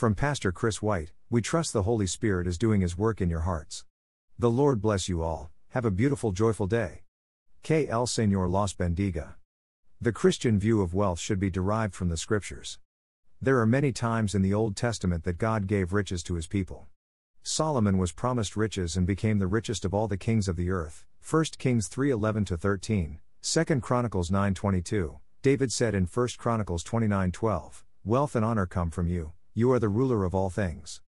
From Pastor Chris White, we trust the Holy Spirit is doing His work in your hearts. The Lord bless you all, have a beautiful, joyful day. K. L. Señor los bendiga. The Christian view of wealth should be derived from the Scriptures. There are many times in the Old Testament that God gave riches to His people. Solomon was promised riches and became the richest of all the kings of the earth. 1 Kings 3:11 13, 2 Chronicles 9:22. David said in 1 Chronicles 29:12, "Wealth and honor come from you; you are the ruler of all things."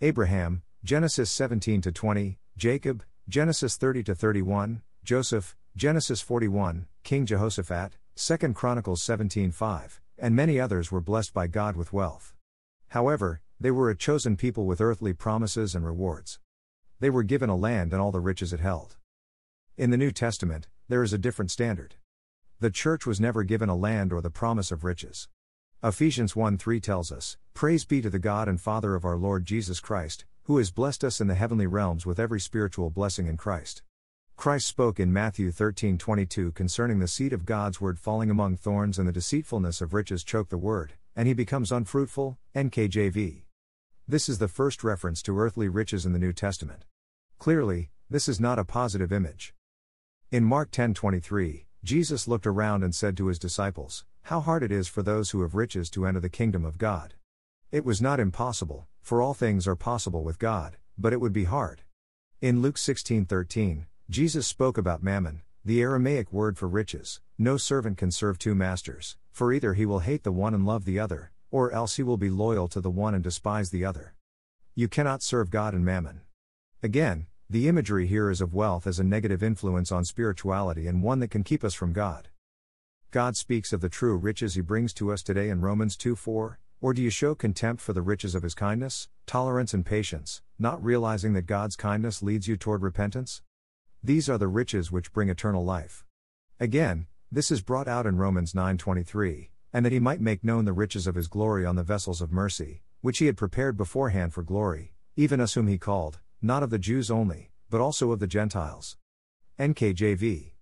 Abraham, Genesis 17 20, Jacob, Genesis 30 31, Joseph, Genesis 41, King Jehoshaphat, 2 Chronicles 17:5, and many others were blessed by God with wealth. However, they were a chosen people with earthly promises and rewards. They were given a land and all the riches it held. In the New Testament, there is a different standard. The church was never given a land or the promise of riches. Ephesians 1 3 tells us, Praise be to the God and Father of our Lord Jesus Christ, who has blessed us in the heavenly realms with every spiritual blessing in Christ. Christ spoke in Matthew 13:22 concerning the seed of God's word falling among thorns and the deceitfulness of riches choke the word, and he becomes unfruitful. NKJV. This is the first reference to earthly riches in the New Testament. Clearly, this is not a positive image. In Mark 10:23, Jesus looked around and said to his disciples, "How hard it is for those who have riches to enter the kingdom of God." It was not impossible, for all things are possible with God, but it would be hard. In Luke 16:13, Jesus spoke about mammon, the Aramaic word for riches. No servant can serve two masters, for either he will hate the one and love the other, or else he will be loyal to the one and despise the other. You cannot serve God and mammon. Again, the imagery here is of wealth as a negative influence on spirituality and one that can keep us from God. God speaks of the true riches he brings to us today in Romans 2 4. Or do you show contempt for the riches of his kindness, tolerance, and patience, not realizing that God's kindness leads you toward repentance? These are the riches which bring eternal life. Again, this is brought out in Romans 9:23, and that he might make known the riches of his glory on the vessels of mercy, which he had prepared beforehand for glory, even us whom he called, not of the Jews only, but also of the Gentiles. NKJV.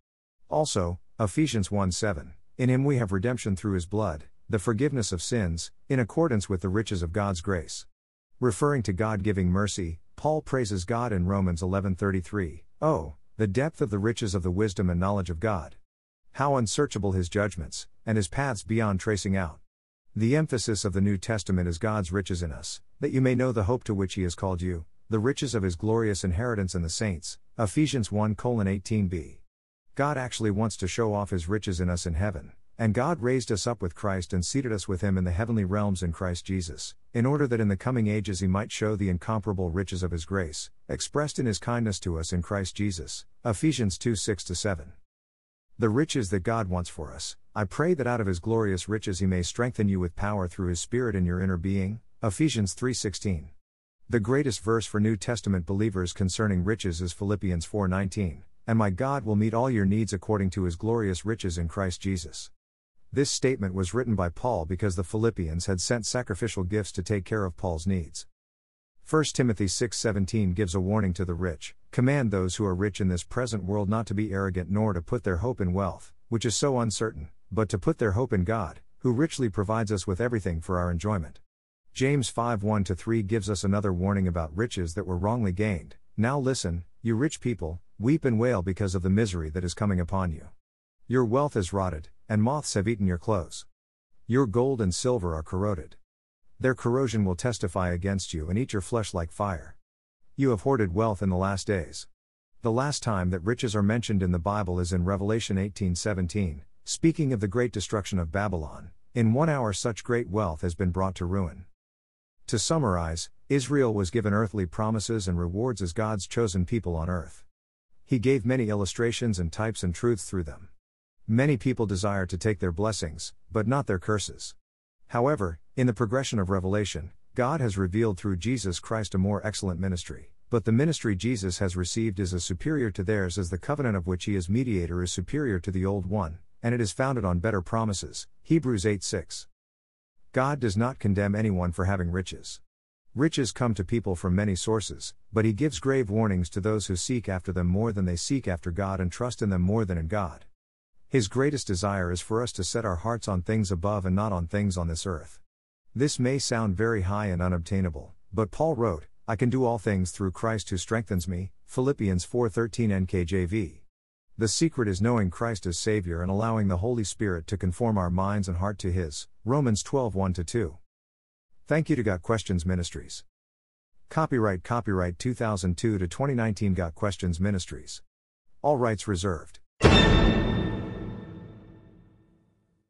Also, Ephesians 1:7, in him we have redemption through his blood, the forgiveness of sins, in accordance with the riches of God's grace. Referring to God-giving mercy, Paul praises God in Romans 11:33. Oh, the depth of the riches of the wisdom and knowledge of God. How unsearchable his judgments, and his paths beyond tracing out. The emphasis of the New Testament is God's riches in us, that you may know the hope to which he has called you, the riches of his glorious inheritance in the saints. Ephesians 1 18b. God actually wants to show off his riches in us in heaven, and God raised us up with Christ and seated us with him in the heavenly realms in Christ Jesus, in order that in the coming ages he might show the incomparable riches of his grace, expressed in his kindness to us in Christ Jesus. Ephesians 2 6 7. The riches that God wants for us, I pray that out of his glorious riches he may strengthen you with power through his Spirit in your inner being. Ephesians 3:16. The greatest verse for New Testament believers concerning riches is Philippians 4:19, and my God will meet all your needs according to his glorious riches in Christ Jesus. This statement was written by Paul because the Philippians had sent sacrificial gifts to take care of Paul's needs. 1 Timothy 6:17 gives a warning to the rich, command those who are rich in this present world not to be arrogant nor to put their hope in wealth, which is so uncertain, but to put their hope in God, who richly provides us with everything for our enjoyment. James 5:1 3 gives us another warning about riches that were wrongly gained. Now listen, you rich people, weep and wail because of the misery that is coming upon you. Your wealth is rotted, and moths have eaten your clothes. Your gold and silver are corroded. Their corrosion will testify against you and eat your flesh like fire. You have hoarded wealth in the last days. The last time that riches are mentioned in the Bible is in Revelation 18:17, speaking of the great destruction of Babylon. In one hour such great wealth has been brought to ruin. To summarize, Israel was given earthly promises and rewards as God's chosen people on earth. He gave many illustrations and types and truths through them. Many people desire to take their blessings, but not their curses. However, in the progression of revelation, God has revealed through Jesus Christ a more excellent ministry, but the ministry Jesus has received is as superior to theirs as the covenant of which he is mediator is superior to the old one, and it is founded on better promises. Hebrews 8 6. God does not condemn anyone for having riches. Riches come to people from many sources, but he gives grave warnings to those who seek after them more than they seek after God and trust in them more than in God. His greatest desire is for us to set our hearts on things above and not on things on this earth. This may sound very high and unobtainable, but Paul wrote, I can do all things through Christ who strengthens me. Philippians 4:13 NKJV. The secret is knowing Christ as Savior and allowing the Holy Spirit to conform our minds and heart to His. Romans 12 1 2. Thank you to Got Questions Ministries. Copyright Copyright 2002 to 2019 Got Questions Ministries. All rights reserved.